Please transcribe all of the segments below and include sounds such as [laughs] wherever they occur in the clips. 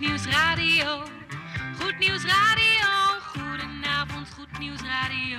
Goed Nieuws Radio. Goed Nieuws Radio. Goedenavond, Goed Nieuws Radio.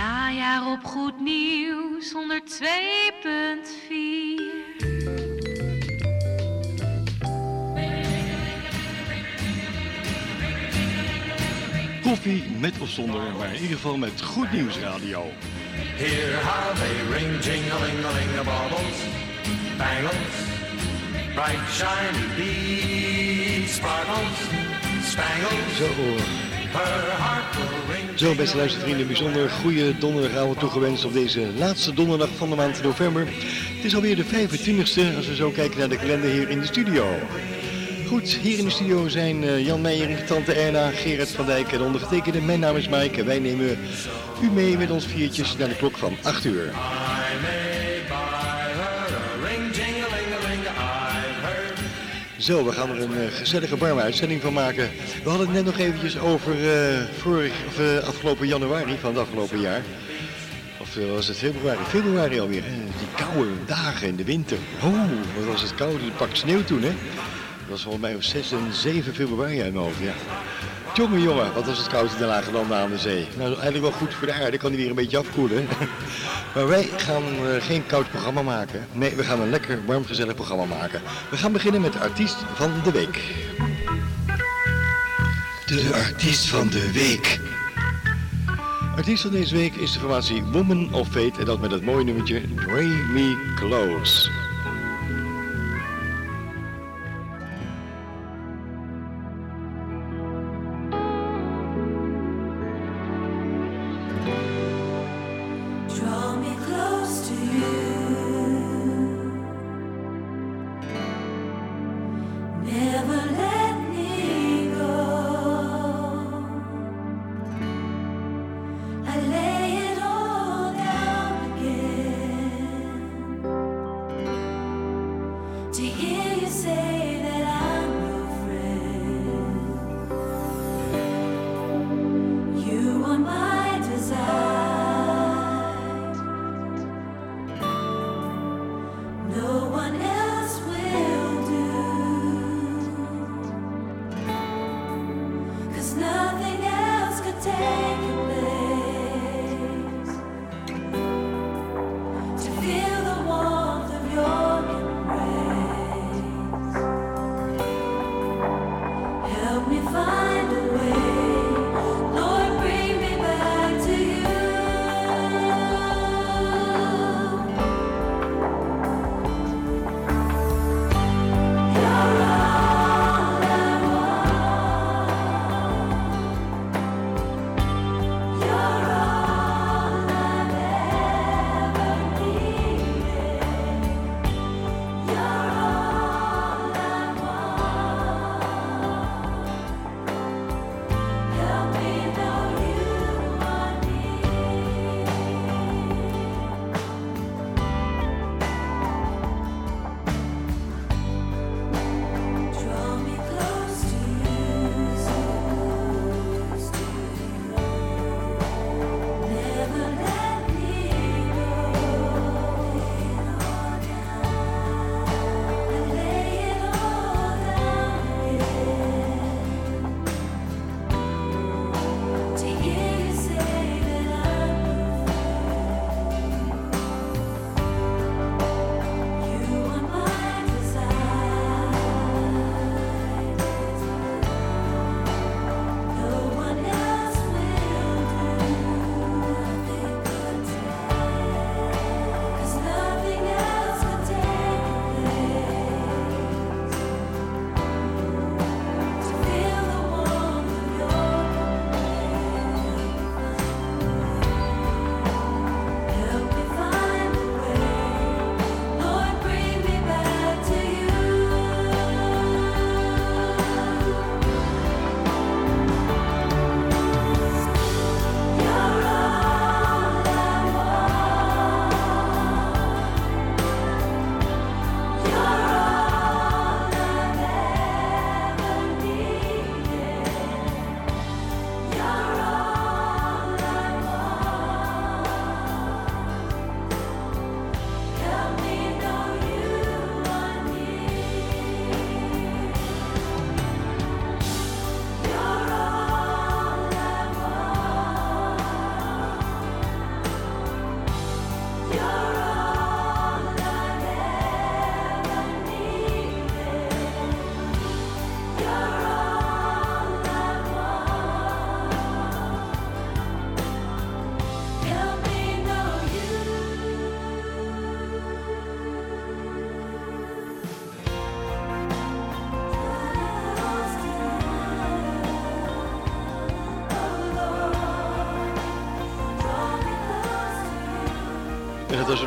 Najaar op Goed Nieuws 102.4. Koffie met of zonder, maar in ieder geval met Goed Nieuws Radio. Hear how they ring, jing-a-ling-a-ling, the baubles, bangles, bright shiny beads, sparkles, spangles. Zo, ring. Zo beste luistervrienden, bijzonder goede donderdagavond toegewenst op deze laatste donderdag van de maand november. Het is alweer de 25e als we zo kijken naar de kalender hier in de studio. Goed, hier in de studio zijn eh, Jan Meijer, Tante Erna, Gerard van Dijk en ondergetekende. Mijn naam is Mike en wij nemen u mee met ons viertjes naar de klok van 8 uur. Zo, we gaan er een eh, gezellige warme uitzending van maken. We hadden het net nog eventjes over eh, vorig, of, eh, afgelopen januari van het afgelopen jaar. Of was het februari? Februari alweer. Die koude dagen in de winter. Oh, wat was het koud. Het pakt sneeuw toen, hè? Dat was volgens mij op 6 en 7 februari hoofd, ja. Jongen, jongen, wat was het koud in de lage landen aan de zee. Nou, eigenlijk wel goed voor de aarde, kan die weer een beetje afkoelen. [laughs] maar wij gaan eh, geen koud programma maken. Nee, we gaan een lekker warm gezellig programma maken. We gaan beginnen met de artiest van de week. De artiest van de week. Artiest van deze week is de formatie Woman of Fate en dat met het mooie nummertje Pray Me Close.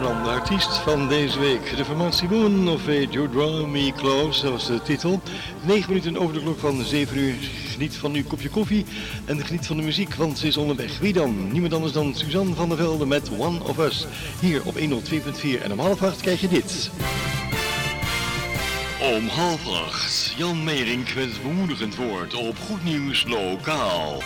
de artiest van deze week. De formatie Moon of a You Me Close, dat was de titel. 9 minuten over de klok van 7 uur. Geniet van uw kopje koffie en geniet van de muziek, want ze is onderweg. Wie dan? Niemand anders dan Suzanne van der Velde met One of Us. Hier op 102.4 en om half acht krijg je dit. Om half acht, Jan Merink met bemoedigend woord op Goed Nieuws Lokaal.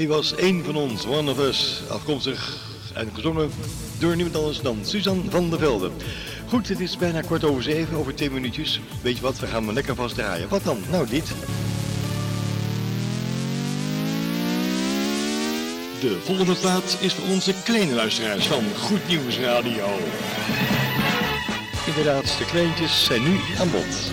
Hij was één van ons, One of Us, afkomstig en gezongen door niemand anders dan Suzanne van der Velde. Goed, het is bijna kwart over zeven, over twee minuutjes. Weet je wat, we gaan maar lekker vastdraaien. Wat dan? Nou, dit. De volgende plaat is voor onze kleine luisteraars van Goed Nieuws Radio. Inderdaad, de kleintjes zijn nu aan bod.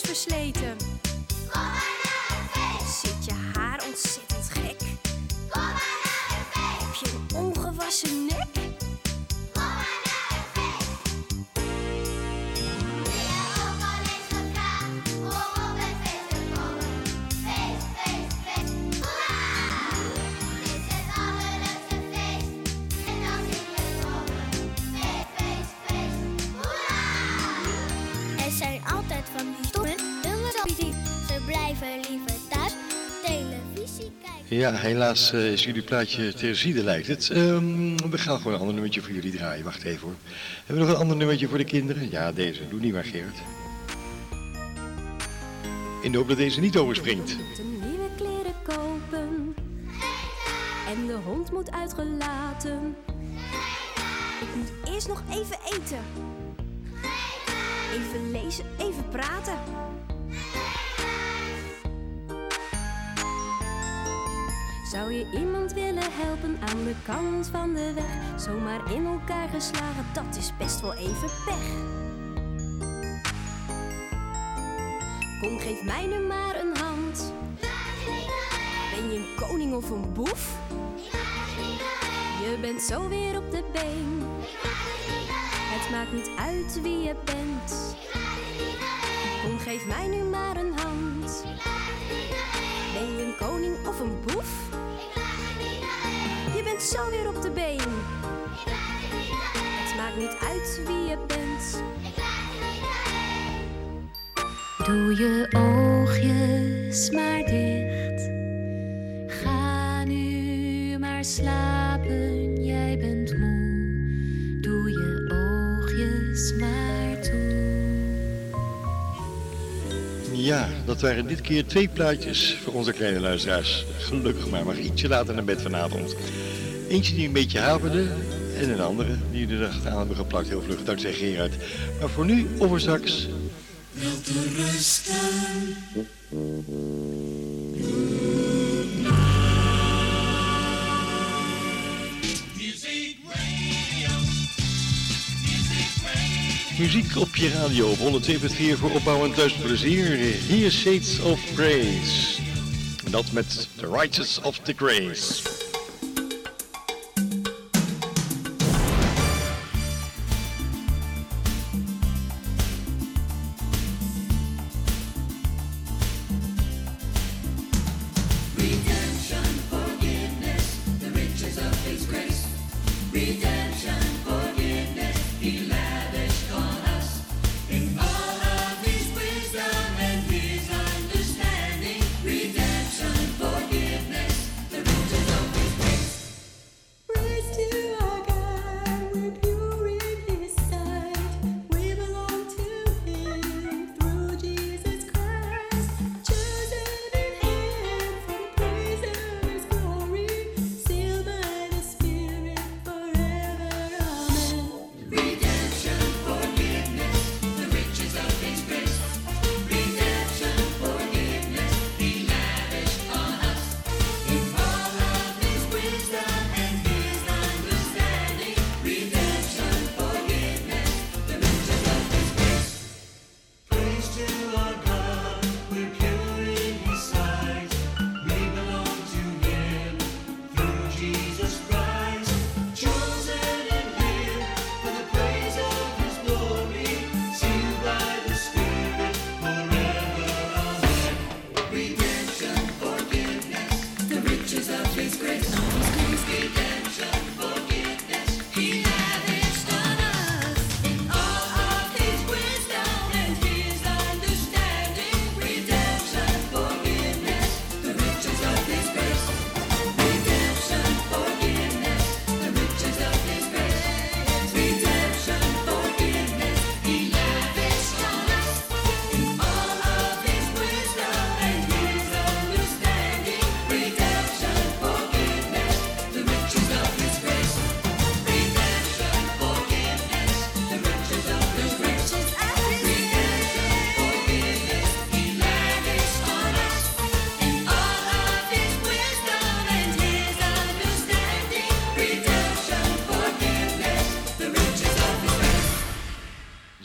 Versleten? Ja, helaas eh, is jullie plaatje terzijde lijkt het. Ehm, we gaan gewoon een ander nummertje voor jullie draaien. Wacht even hoor. Hebben we nog een ander nummertje voor de kinderen? Ja, deze. Doe niet maar Gerard. In de hoop dat deze niet overspringt. Zou je iemand willen helpen aan de kant van de weg? Zomaar in elkaar geslagen, dat is best wel even pech. Kom, geef mij nu maar een hand. Ben je een koning of een boef? Je bent zo weer op de been. Het maakt niet uit wie je bent. Kom, geef mij nu maar een hand. Ben je een koning of een boef? Zo weer op de been. Het maakt niet uit wie je bent. Doe je oogjes maar dicht. Ga nu maar slapen, jij bent moe. Doe je oogjes maar toe. Ja, dat waren dit keer twee plaatjes voor onze kleine luisteraars. Gelukkig maar, maar ietsje later naar bed vanavond. Eentje die een beetje haperde en een andere die de dag aan hebben geplakt. Heel vlug, dankzij Gerard. Maar voor nu, of voor straks, Muziek op je radio op 102.4 voor opbouwend luisterplezier. Hier Shades of. En dat met The Righteous of the Grace. Питер.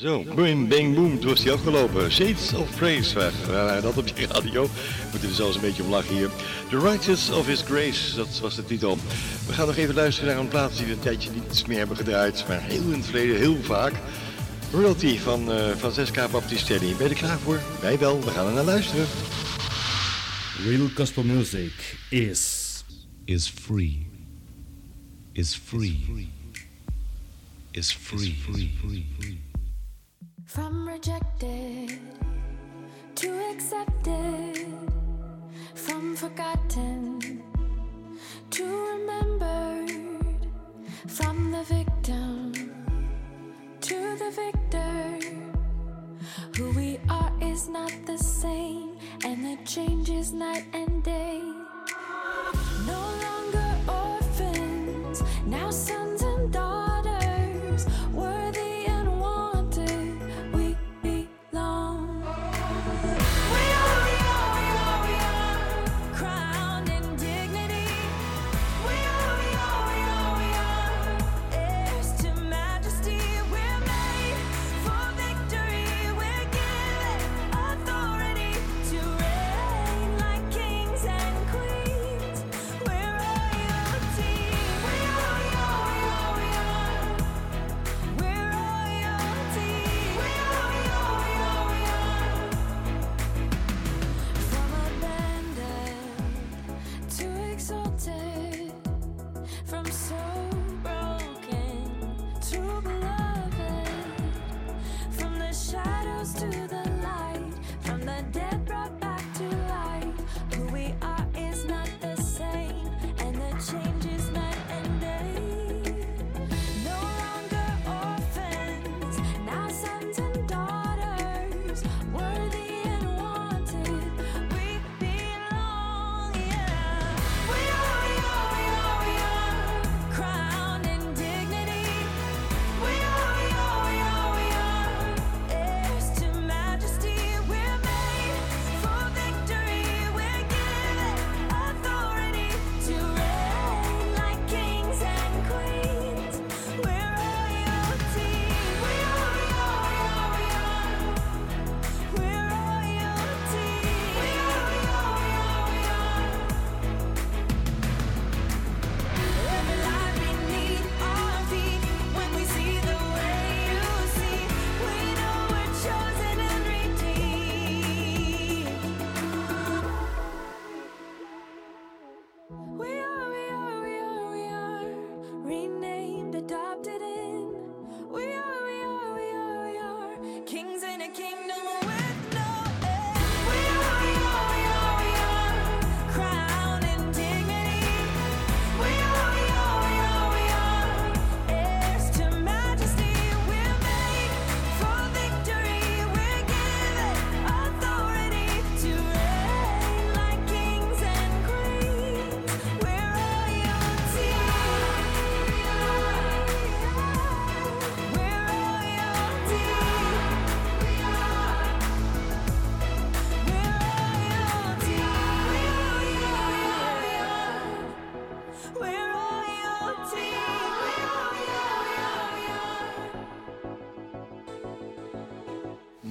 Boom, bang, boom, toen was die afgelopen. Shades of waar waren dat op je radio? We moeten er zelfs een beetje om lachen hier. The Righteous of His Grace, dat was de titel. We gaan nog even luisteren naar een plaats die we een tijdje niet meer hebben gedraaid, maar heel in het verleden, heel vaak. Royalty van uh, Francesca Baptistelli. Ben je er klaar voor? Wij wel, we gaan er naar luisteren. Real gospel music is is free, is free, is free. From rejected to accepted, from forgotten to remembered, from the victim to the victor. Who we are is not the same, and the change is night and day. No longer orphans, now sons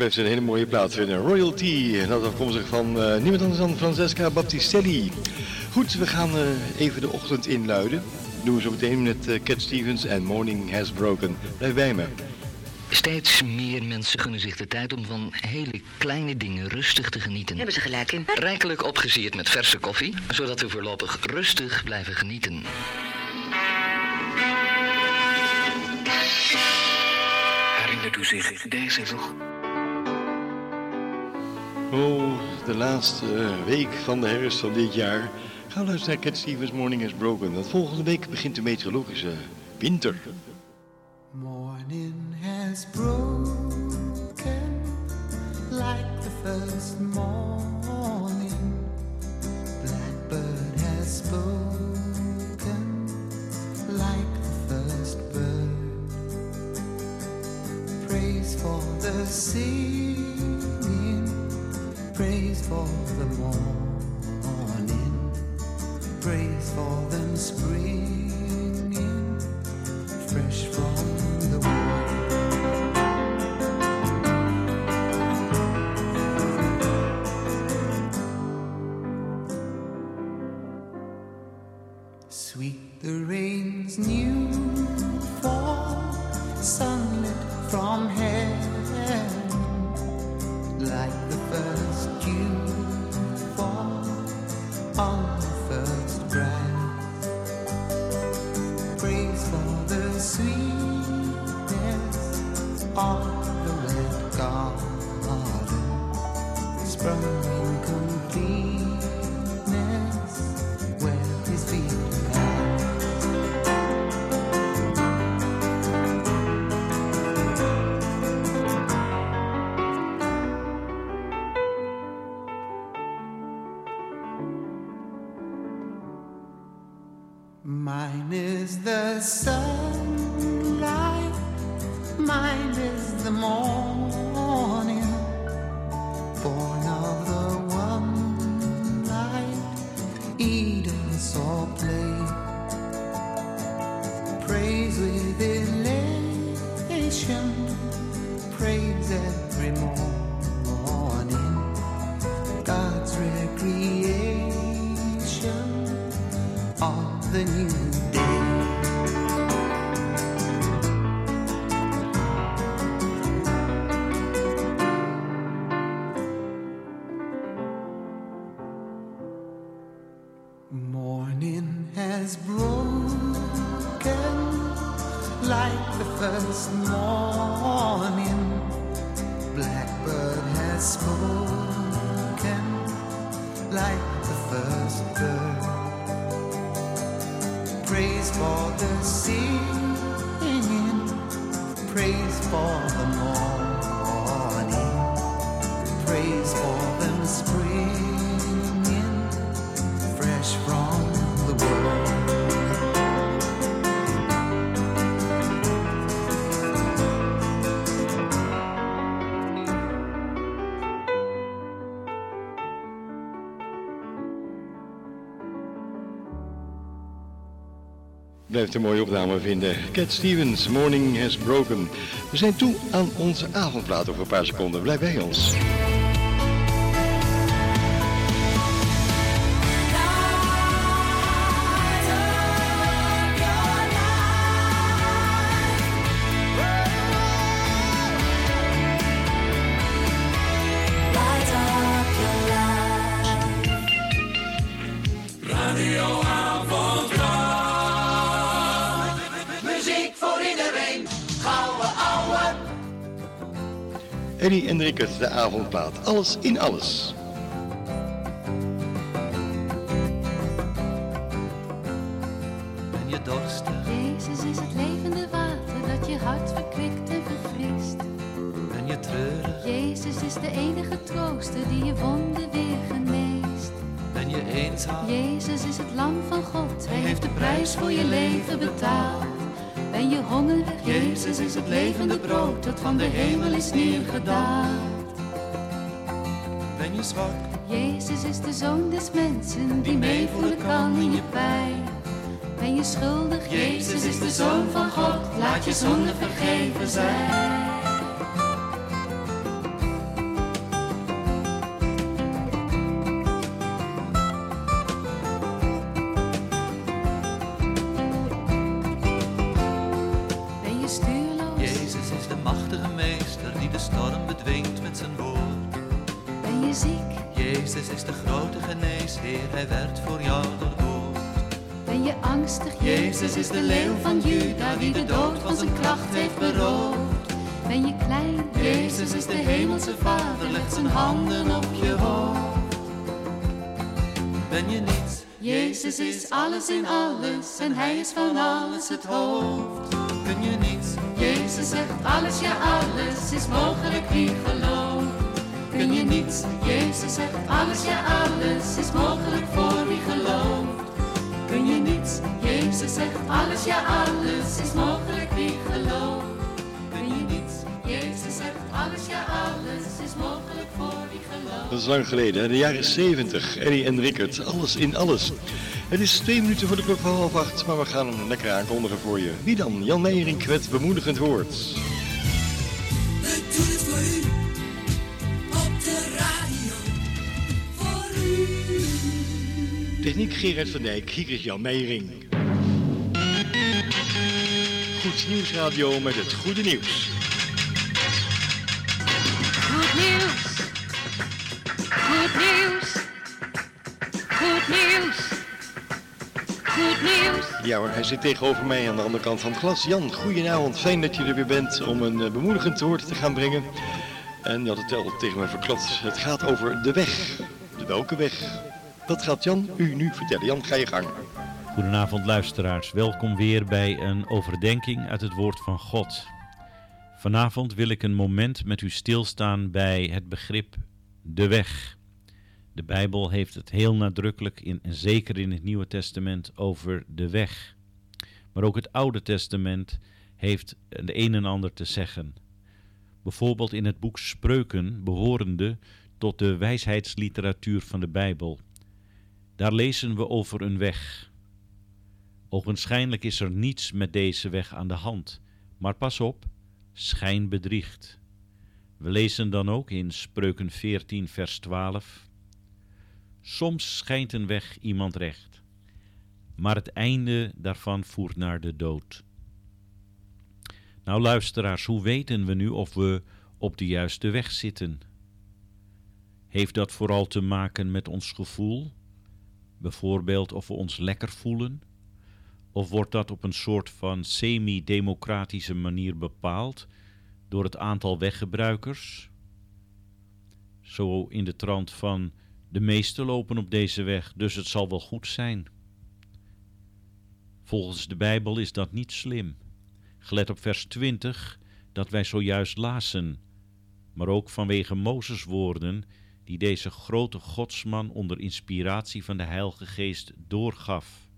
Best een hele mooie plaats vinden. Royalty, en dat afkomstig van eh, niemand anders dan Francesca Baptistelli. Goed, we gaan eh, even de ochtend inluiden. Dat doen we zo meteen met eh, Cat Stevens en Morning Has Broken. Blijf bij me. Steeds meer mensen gunnen zich de tijd om van hele kleine dingen rustig te genieten. Hebben ze gelijk in? Rijkelijk opgesierd met verse koffie, zodat we voorlopig rustig blijven genieten. Herinnert u zich deze nog? Oh, de laatste week van de herfst van dit jaar. We luisteren naar Cat Stevens Morning Has Broken. Want volgende week begint de meteorologische winter. Morning has broken like the first morning. Blackbird has spoken like the first bird. Praise for the singing, Praise for the morning, praise for them springing fresh from the world. Sweet the rain's new fall, sunlit from heaven like the first dew fall on for the morning, Blijft een mooie opname vinden. Cat Stevens, Morning Has Broken. We zijn toe aan onze avondplaat over een paar seconden. Blijf bij ons. De avondplaat. Alles in alles. Ben je dorstig? Jezus is het levende water dat je hart verkwikt en verfrist. Ben je treurig? Jezus is de enige trooster die je wonden weer geneest. Ben je eenzaam? Jezus is het lam van God, hij heeft de prijs voor je leven betaald. Ben je hongerig? Jezus is het levende brood dat van de hemel is neergedaald. Ben je zwak? Jezus is de zoon des mensen die meevoelen kan in je pijn. Ben je schuldig? Jezus is de zoon van God, laat je zonde vergeven zijn. Hij werd voor jou doorboord. Ben je angstig? Jezus is de leeuw van Juda die de dood van zijn kracht heeft beroofd. Ben je klein? Jezus is de hemelse Vader, legt zijn handen op je hoofd. Ben je niets? Jezus is alles in alles en hij is van alles het hoofd. Kun je niets? Jezus zegt alles, ja alles is mogelijk wie gelooft. Niets? Jezus zegt alles, ja alles is mogelijk voor wie gelooft. Kun je niets? Jezus zegt alles, ja alles is mogelijk wie gelooft. Kun je niets? Jezus alles, ja alles is mogelijk voor wie gelooft. Dat is lang geleden, de jaren 70. Eddie en Rickert, alles in alles. Het is twee minuten voor de klok van half acht, maar we gaan hem lekker aankondigen voor je. Wie dan? Jan Meijering kwet bemoedigend woord. Techniek Gerard van Dijk, hier is Jan Meijering. Goed Nieuwsradio met het goede nieuws. Goed nieuws. Goed nieuws. Goed nieuws. Goed nieuws. Ja hoor, hij zit tegenover mij aan de andere kant van het glas. Jan, goedenavond. Fijn dat je er weer bent om een eh, bemoedigend woord te gaan brengen. En je had het al tegen me verklapt. Het gaat over de weg. De welke weg? Dat gaat Jan u nu vertellen. Jan, ga je gang. Goedenavond luisteraars, welkom weer bij een overdenking uit het woord van God. Vanavond wil ik een moment met u stilstaan bij het begrip de weg. De Bijbel heeft het heel nadrukkelijk, in, en zeker in het Nieuwe Testament, over de weg. Maar ook het Oude Testament heeft de een en ander te zeggen. Bijvoorbeeld in het boek Spreuken, behorende tot de wijsheidsliteratuur van de Bijbel. Daar lezen we over een weg. Ogenschijnlijk is er niets met deze weg aan de hand, maar pas op, schijn bedriegt. We lezen dan ook in Spreuken 14, vers 12. Soms schijnt een weg iemand recht, maar het einde daarvan voert naar de dood. Nou luisteraars, hoe weten we nu of we op de juiste weg zitten? Heeft dat vooral te maken met ons gevoel? Bijvoorbeeld of we ons lekker voelen? Of wordt dat op een soort van semi-democratische manier bepaald door het aantal weggebruikers? Zo in de trant van de meesten lopen op deze weg, dus het zal wel goed zijn. Volgens de Bijbel is dat niet slim. Gelet op vers 20 dat wij zojuist lazen, maar ook vanwege Mozes woorden die deze grote godsman onder inspiratie van de Heilige Geest doorgaf.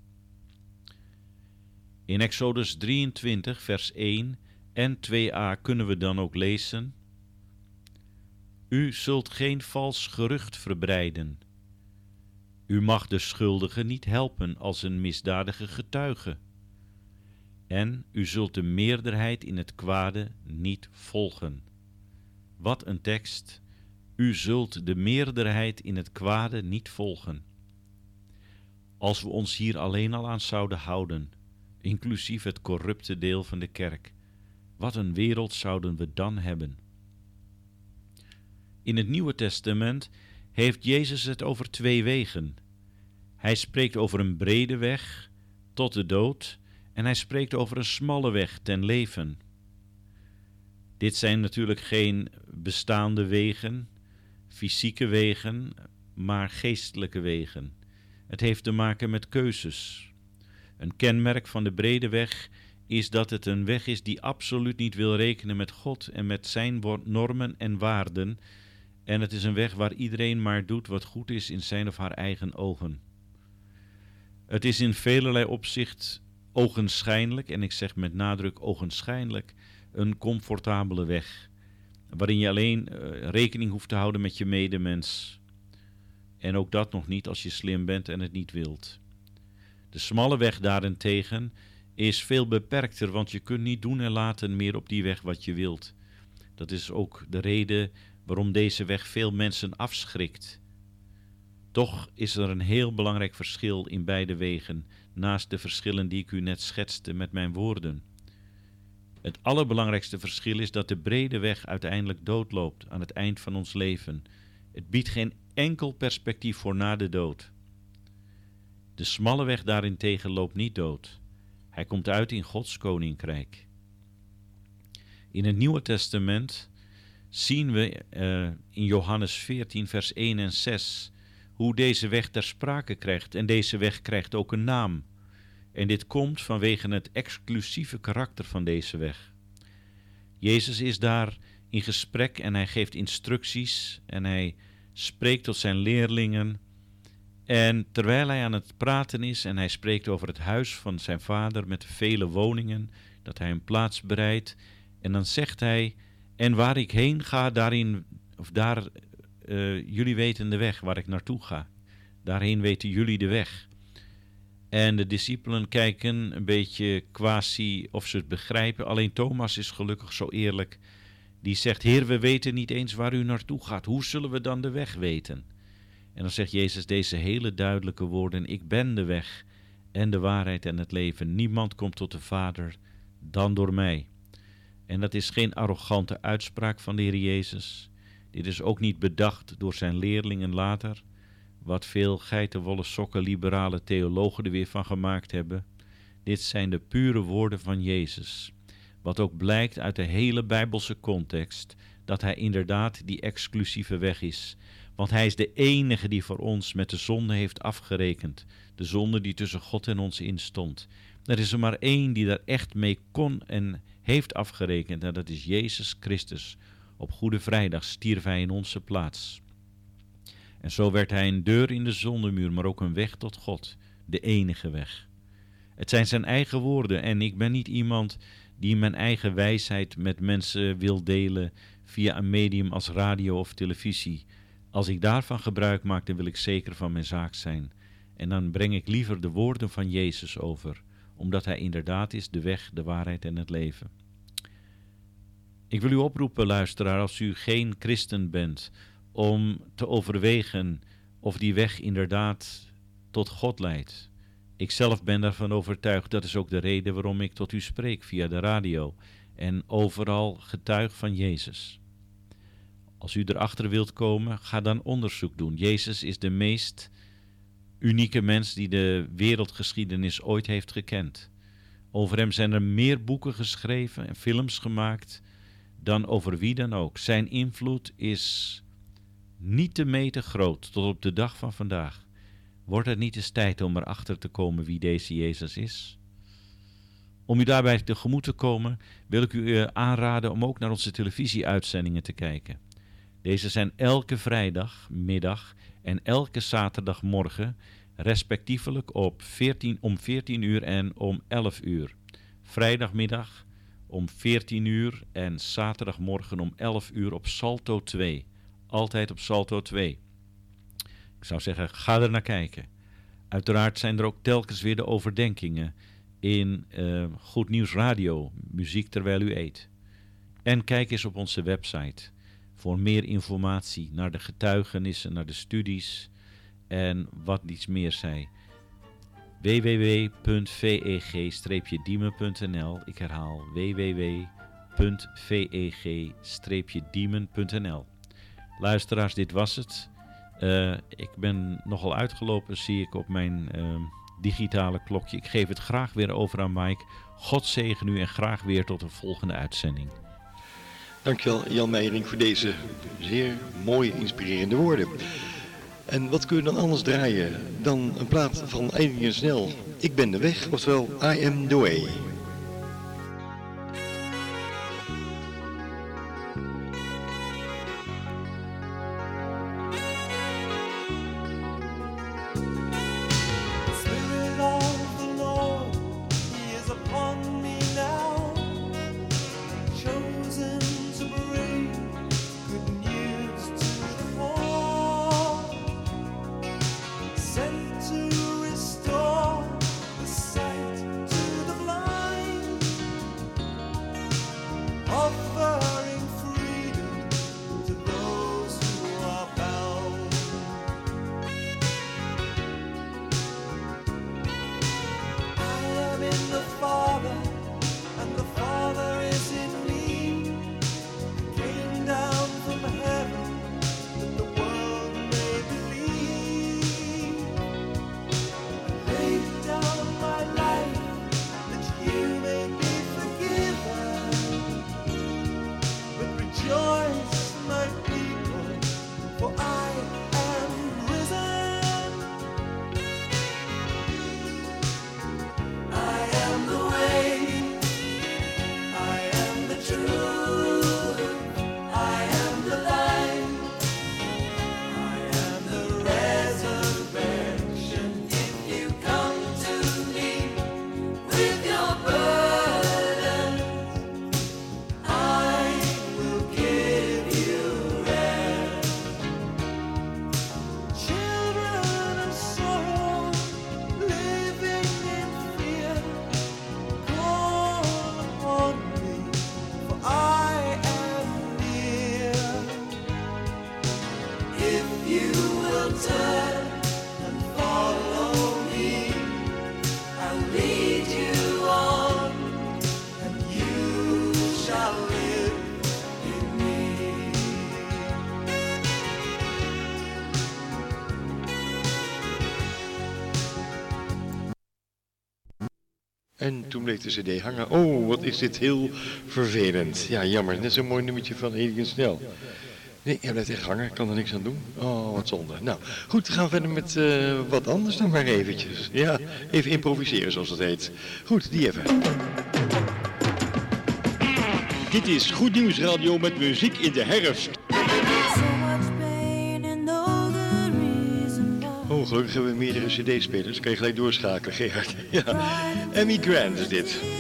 In Exodus 23, vers 1 en 2a kunnen we dan ook lezen: U zult geen vals gerucht verbreiden. U mag de schuldige niet helpen als een misdadige getuige. En u zult de meerderheid in het kwade niet volgen. Wat een tekst! U zult de meerderheid in het kwade niet volgen. Als we ons hier alleen al aan zouden houden, inclusief het corrupte deel van de kerk, wat een wereld zouden we dan hebben? In het Nieuwe Testament heeft Jezus het over twee wegen. Hij spreekt over een brede weg tot de dood en hij spreekt over een smalle weg ten leven. Dit zijn natuurlijk geen bestaande wegen, fysieke wegen, maar geestelijke wegen. Het heeft te maken met keuzes. Een kenmerk van de brede weg is dat het een weg is die absoluut niet wil rekenen met God en met zijn normen en waarden. En het is een weg waar iedereen maar doet wat goed is in zijn of haar eigen ogen. Het is in velelei opzicht ogenschijnlijk, en ik zeg met nadruk ogenschijnlijk, een comfortabele weg, waarin je alleen uh, rekening hoeft te houden met je medemens. En ook dat nog niet als je slim bent en het niet wilt. De smalle weg daarentegen is veel beperkter, want je kunt niet doen en laten meer op die weg wat je wilt. Dat is ook de reden waarom deze weg veel mensen afschrikt. Toch is er een heel belangrijk verschil in beide wegen, naast de verschillen die ik u net schetste met mijn woorden. Het allerbelangrijkste verschil is dat de brede weg uiteindelijk doodloopt aan het eind van ons leven. Het biedt geen enkel perspectief voor na de dood. De smalle weg daarentegen loopt niet dood. Hij komt uit in Gods koninkrijk. In het Nieuwe Testament zien we uh, in Johannes 14, vers 1 en 6 hoe deze weg ter sprake krijgt. En deze weg krijgt ook een naam. En dit komt vanwege het exclusieve karakter van deze weg. Jezus is daar in gesprek en hij geeft instructies en hij spreekt tot zijn leerlingen. En terwijl hij aan het praten is en hij spreekt over het huis van zijn vader met vele woningen, dat hij een plaats bereidt, en dan zegt hij: En waar ik heen ga, daarin, of daar, uh, jullie weten de weg waar ik naartoe ga. Daarheen weten jullie de weg. En de discipelen kijken een beetje quasi of ze het begrijpen. Alleen Thomas is gelukkig zo eerlijk. Die zegt: Heer, we weten niet eens waar u naartoe gaat. Hoe zullen we dan de weg weten? En dan zegt Jezus deze hele duidelijke woorden: Ik ben de weg en de waarheid en het leven. Niemand komt tot de Vader dan door mij. En dat is geen arrogante uitspraak van de Heer Jezus. Dit is ook niet bedacht door zijn leerlingen later wat veel geitenwolle sokken liberale theologen er weer van gemaakt hebben. Dit zijn de pure woorden van Jezus. Wat ook blijkt uit de hele Bijbelse context, dat Hij inderdaad die exclusieve weg is. Want Hij is de enige die voor ons met de zonde heeft afgerekend. De zonde die tussen God en ons instond. Er is er maar één die daar echt mee kon en heeft afgerekend. En dat is Jezus Christus. Op Goede Vrijdag stierf Hij in onze plaats. En zo werd Hij een deur in de zondemuur, maar ook een weg tot God. De enige weg. Het zijn zijn eigen woorden en ik ben niet iemand die mijn eigen wijsheid met mensen wil delen via een medium als radio of televisie. Als ik daarvan gebruik maak, dan wil ik zeker van mijn zaak zijn. En dan breng ik liever de woorden van Jezus over, omdat Hij inderdaad is de weg, de waarheid en het leven. Ik wil u oproepen, luisteraar, als u geen christen bent, om te overwegen of die weg inderdaad tot God leidt. Ik zelf ben daarvan overtuigd, dat is ook de reden waarom ik tot u spreek via de radio en overal getuig van Jezus. Als u erachter wilt komen, ga dan onderzoek doen. Jezus is de meest unieke mens die de wereldgeschiedenis ooit heeft gekend. Over hem zijn er meer boeken geschreven en films gemaakt dan over wie dan ook. Zijn invloed is niet te meten groot tot op de dag van vandaag. Wordt het niet eens tijd om erachter te komen wie deze Jezus is? Om u daarbij tegemoet te komen, wil ik u aanraden om ook naar onze televisieuitzendingen te kijken. Deze zijn elke vrijdagmiddag en elke zaterdagmorgen, respectievelijk op 14, om 14 uur en om 11 uur. Vrijdagmiddag om 14 uur en zaterdagmorgen om 11 uur op Salto 2. Altijd op Salto 2. Ik zou zeggen, ga er naar kijken. Uiteraard zijn er ook telkens weer de overdenkingen in uh, Goed Nieuws Radio, muziek terwijl u eet. En kijk eens op onze website voor meer informatie naar de getuigenissen, naar de studies en wat iets meer zij. www.veg-diemen.nl Ik herhaal www.veg-diemen.nl Luisteraars, dit was het. Uh, ik ben nogal uitgelopen, zie ik op mijn uh, digitale klokje. Ik geef het graag weer over aan Mike. God zegen u en graag weer tot een volgende uitzending. Dankjewel Jan Meijering voor deze zeer mooie, inspirerende woorden. En wat kun je dan anders draaien dan een plaat van Edwin Snel? Ik ben de weg, oftewel I am the way. toen bleef de cd hangen. Oh, wat is dit heel vervelend. Ja, jammer. Net zo'n mooi nummertje van Edwin Snel. Nee, hij blijft echt hangen. Ik kan er niks aan doen. Oh, wat zonde. Nou, goed. we Gaan verder met eh, wat anders dan maar eventjes. Ja, even improviseren zoals dat heet. Goed, die even. Dit is Goed Nieuws Radio met muziek in de herfst. Oh, gelukkig hebben we meerdere cd-spelers. Kan je gelijk doorschakelen, Gerard. [laughs] Ja. Emmy Grant is dit.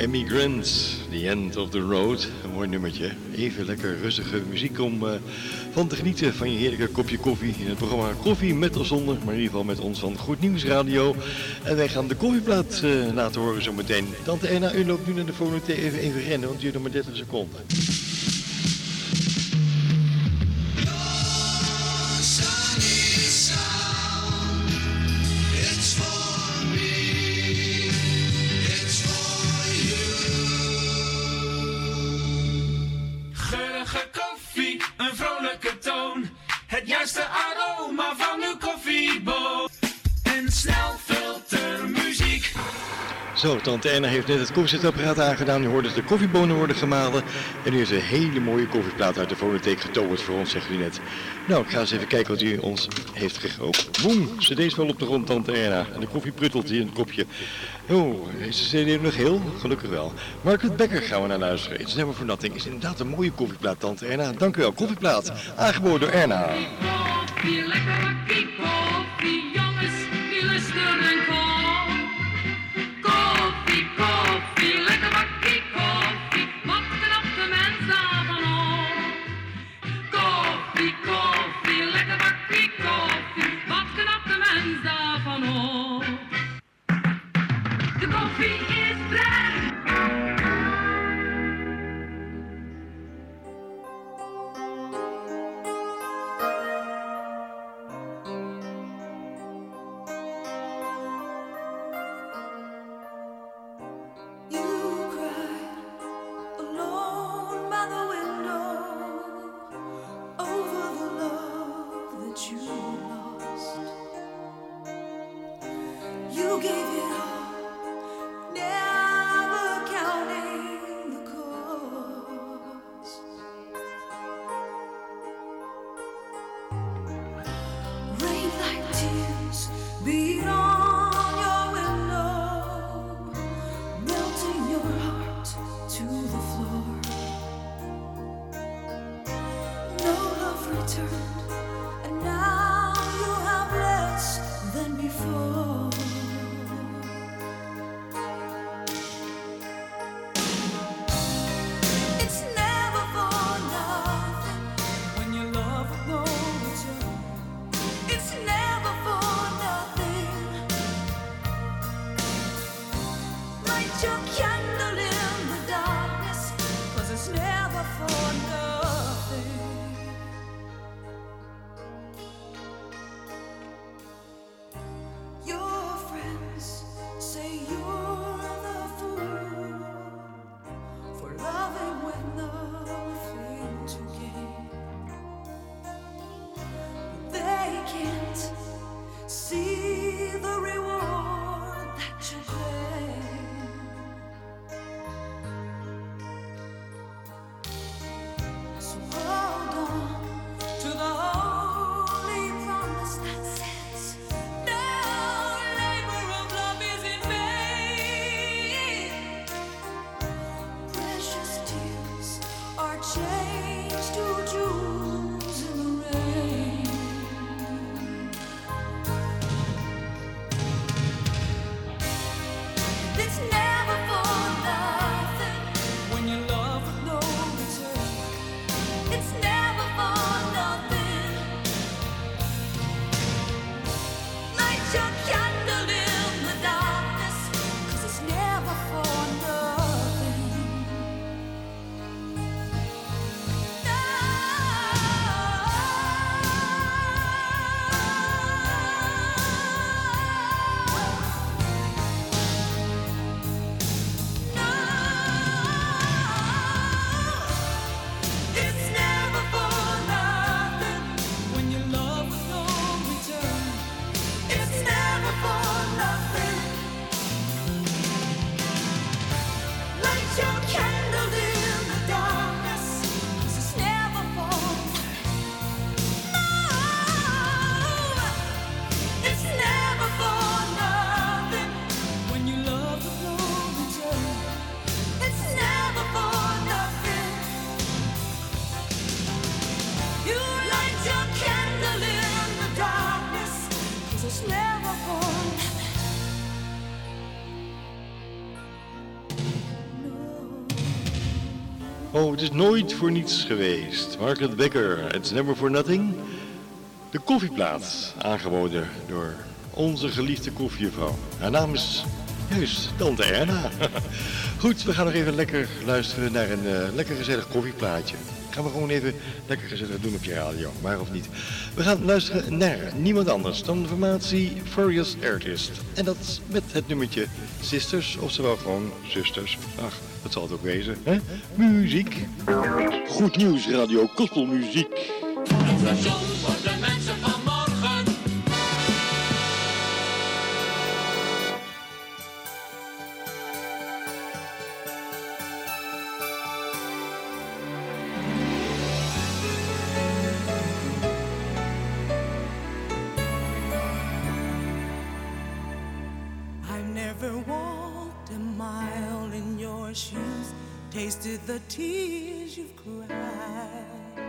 Emigrants, The End of the Road. Een mooi nummertje. Even lekker rustige muziek om eh, van te genieten van je heerlijke kopje koffie. In het programma Koffie met of zonder, maar in ieder geval met ons van Goed Nieuws Radio. En wij gaan de koffieplaat eh, laten horen zometeen. Tante NAU u loopt nu naar de volgende even, even rennen, want het duurt nog maar 30 seconden. Tante Erna heeft net het koffiezetapparaat aangedaan. U hoorde dat de koffiebonen worden gemalen. En nu is een hele mooie koffieplaat uit de fonotheek getoverd voor ons, zegt u net. Nou, ik ga eens even kijken wat u ons heeft gegeven. Boem, deze wel op de grond, tante Erna. En de koffie pruttelt hier in het kopje. Oh, is de CD nog heel? Gelukkig wel. Margaret Becker gaan we naar luisteren. It's Never For Nothing is inderdaad een mooie koffieplaat, tante Erna. Dank u wel, koffieplaat. Aangeboden door Erna. Het is nooit voor niets geweest. Margaret Becker, It's Never For Nothing. De koffieplaats, aangeboden door onze geliefde koffiejuffrouw. Haar naam is juist Tante Erna. [laughs] Goed, we gaan nog even lekker luisteren naar een eh, lekker gezellig koffieplaatje. Gaan we gewoon even lekker gezellig doen op je radio, maar of niet. We gaan luisteren naar niemand anders dan de formatie Furious Artist. En dat met het nummertje Sisters, oftewel gewoon Zusters. Ach, dat zal het ook wezen, hè? Muziek. Goed nieuws, radio, gospelmuziek. The tears you've cried.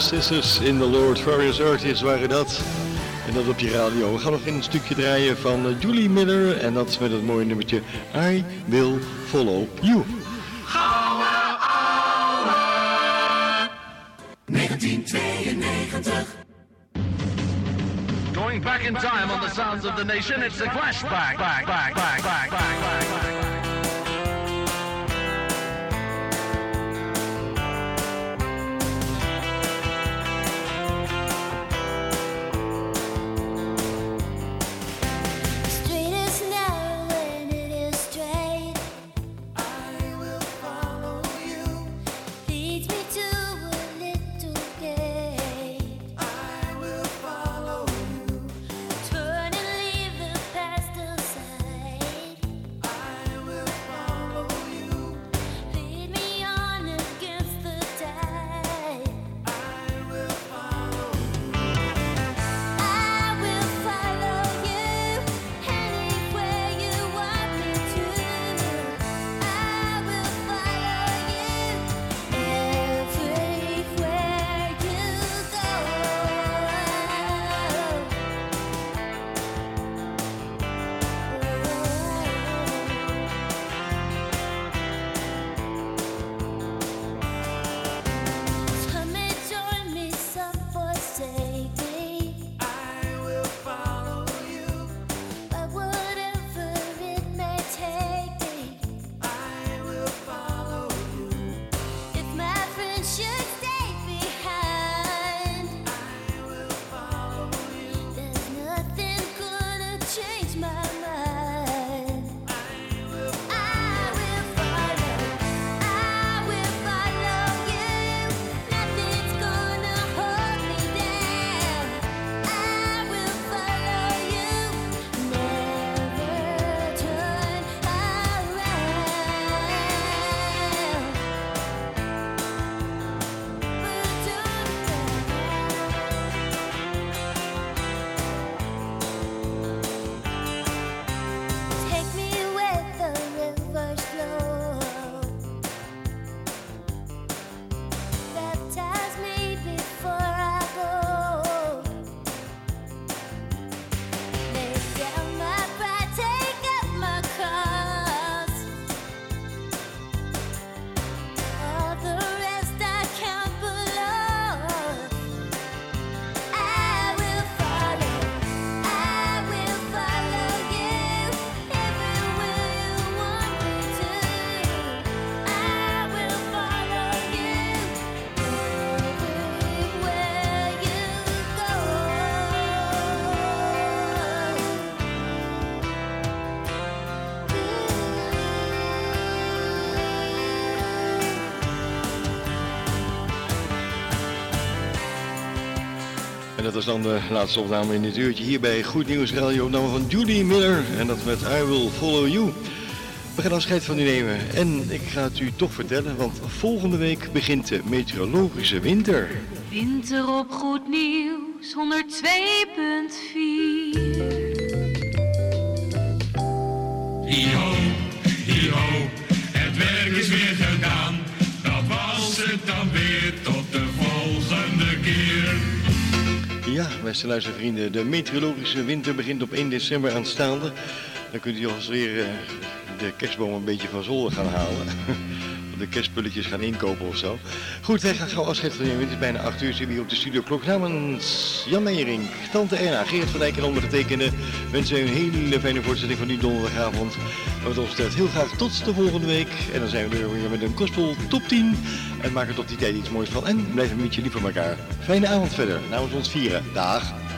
Sisters in the Lord. Various artists waren dat. En dat op je radio. We gaan nog een stukje draaien van eh, Julie Miller. En dat is met het mooie nummertje I Will Follow You. Gouden ouwe. 1992. Going back in time on the sounds of the nation, it's the Clash back, back, back, back, back, back, back, dat is dan de laatste opname in dit uurtje hier bij Goed Nieuws Radio. Opname van Judy Miller en dat met I Will Follow You. We gaan afscheid van u nemen en ik ga het u toch vertellen, want volgende week begint de meteorologische winter. Winter op Goed Nieuws 102.4. beste luistervrienden, de meteorologische winter begint op 1 december aanstaande. Dan kunt u alvast weer eh, de kerstboom een beetje van zolder gaan halen. [laughs] de kerstspulletjes gaan inkopen of zo. Goed, wij gaan gauw afscheid van. Het is bijna 8 uur, zitten we hier op de studioklok. Namens Jan Meijering, Tante Erna, Geert van Dijk en ondergetekende wensen u een hele fijne voortzetting van die donderdagavond. Wat ons betreft heel graag tot de volgende week. En dan zijn we er weer met een gospel top 10. En maak er tot die tijd iets moois van. En blijf een beetje lief voor elkaar. Fijne avond verder, namens ons vieren. Dag.